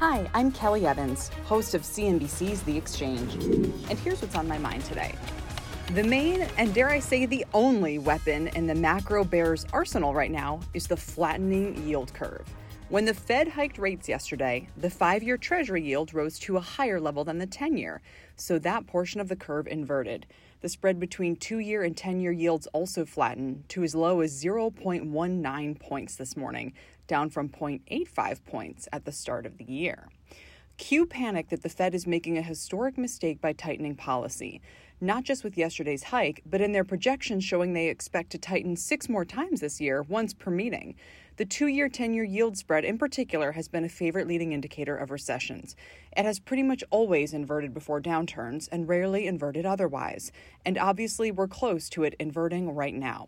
Hi, I'm Kelly Evans, host of CNBC's The Exchange. And here's what's on my mind today. The main, and dare I say, the only weapon in the macro bear's arsenal right now is the flattening yield curve. When the Fed hiked rates yesterday, the five year Treasury yield rose to a higher level than the 10 year, so that portion of the curve inverted. The spread between two year and 10 year yields also flattened to as low as 0.19 points this morning, down from 0.85 points at the start of the year. Q panic that the Fed is making a historic mistake by tightening policy, not just with yesterday's hike, but in their projections showing they expect to tighten six more times this year, once per meeting. The two year, 10 year yield spread, in particular, has been a favorite leading indicator of recessions. It has pretty much always inverted before downturns and rarely inverted otherwise. And obviously, we're close to it inverting right now.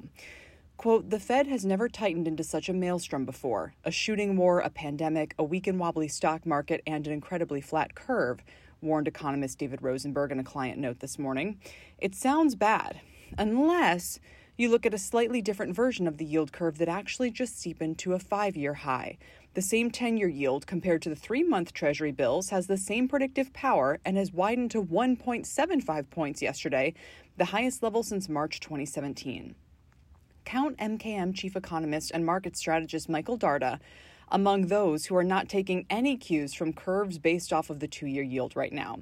Quote, the Fed has never tightened into such a maelstrom before a shooting war, a pandemic, a weak and wobbly stock market, and an incredibly flat curve, warned economist David Rosenberg in a client note this morning. It sounds bad, unless you look at a slightly different version of the yield curve that actually just steepened to a five year high. The same 10 year yield compared to the three month Treasury bills has the same predictive power and has widened to 1.75 points yesterday, the highest level since March 2017 count MKM chief economist and market strategist Michael Darda among those who are not taking any cues from curves based off of the two year yield right now.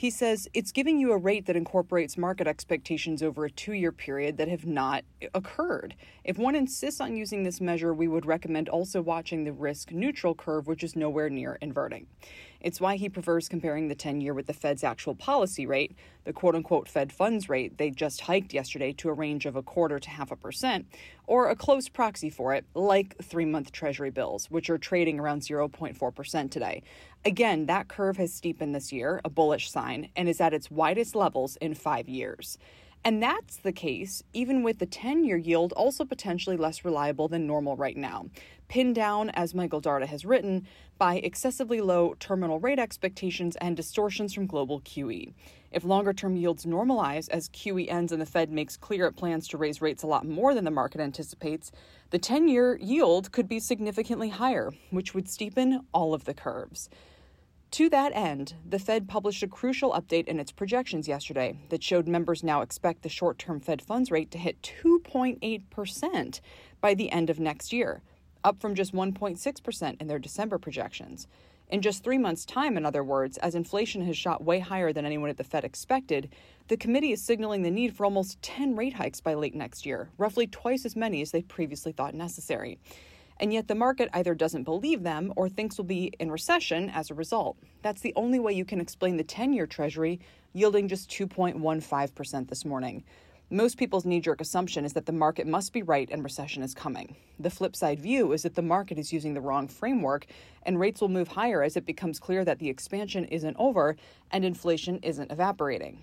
He says it's giving you a rate that incorporates market expectations over a two year period that have not occurred. If one insists on using this measure, we would recommend also watching the risk neutral curve, which is nowhere near inverting. It's why he prefers comparing the 10 year with the Fed's actual policy rate, the quote unquote Fed funds rate they just hiked yesterday to a range of a quarter to half a percent, or a close proxy for it, like three month Treasury bills, which are trading around 0.4% today. Again, that curve has steepened this year, a bullish sign, and is at its widest levels in five years. And that's the case even with the 10 year yield also potentially less reliable than normal right now, pinned down, as Michael Darda has written, by excessively low terminal rate expectations and distortions from global QE. If longer term yields normalize as QE ends and the Fed makes clear it plans to raise rates a lot more than the market anticipates, the 10 year yield could be significantly higher, which would steepen all of the curves. To that end, the Fed published a crucial update in its projections yesterday that showed members now expect the short term Fed funds rate to hit 2.8% by the end of next year, up from just 1.6% in their December projections. In just three months' time, in other words, as inflation has shot way higher than anyone at the Fed expected, the committee is signaling the need for almost 10 rate hikes by late next year, roughly twice as many as they previously thought necessary and yet the market either doesn't believe them or thinks we'll be in recession as a result. That's the only way you can explain the 10 year Treasury yielding just 2.15% this morning. Most people's knee jerk assumption is that the market must be right and recession is coming. The flip side view is that the market is using the wrong framework and rates will move higher as it becomes clear that the expansion isn't over and inflation isn't evaporating.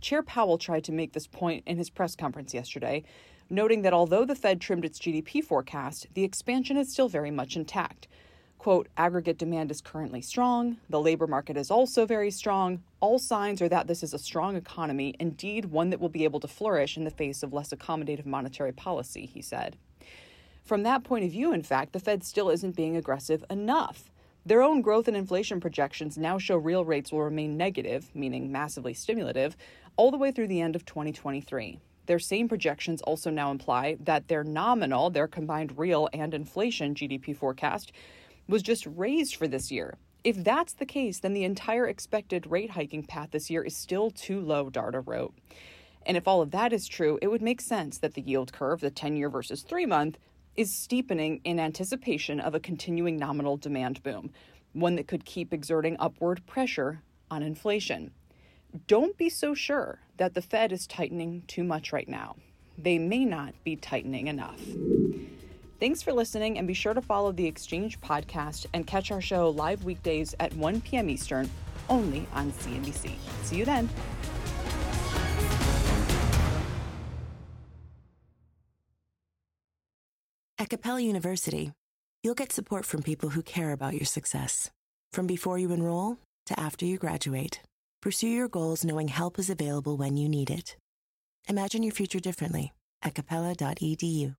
Chair Powell tried to make this point in his press conference yesterday, noting that although the Fed trimmed its GDP forecast, the expansion is still very much intact. Quote, aggregate demand is currently strong, the labor market is also very strong. All signs are that this is a strong economy, indeed, one that will be able to flourish in the face of less accommodative monetary policy, he said. From that point of view, in fact, the Fed still isn't being aggressive enough. Their own growth and inflation projections now show real rates will remain negative, meaning massively stimulative, all the way through the end of 2023. Their same projections also now imply that their nominal, their combined real and inflation GDP forecast, was just raised for this year. If that's the case, then the entire expected rate hiking path this year is still too low, Darda wrote. And if all of that is true, it would make sense that the yield curve, the 10 year versus three month, is steepening in anticipation of a continuing nominal demand boom, one that could keep exerting upward pressure on inflation. Don't be so sure that the Fed is tightening too much right now. They may not be tightening enough. Thanks for listening, and be sure to follow the Exchange podcast and catch our show live weekdays at 1 p.m. Eastern, only on CNBC. See you then. At Capella University, you'll get support from people who care about your success. From before you enroll to after you graduate, pursue your goals knowing help is available when you need it. Imagine your future differently at capella.edu.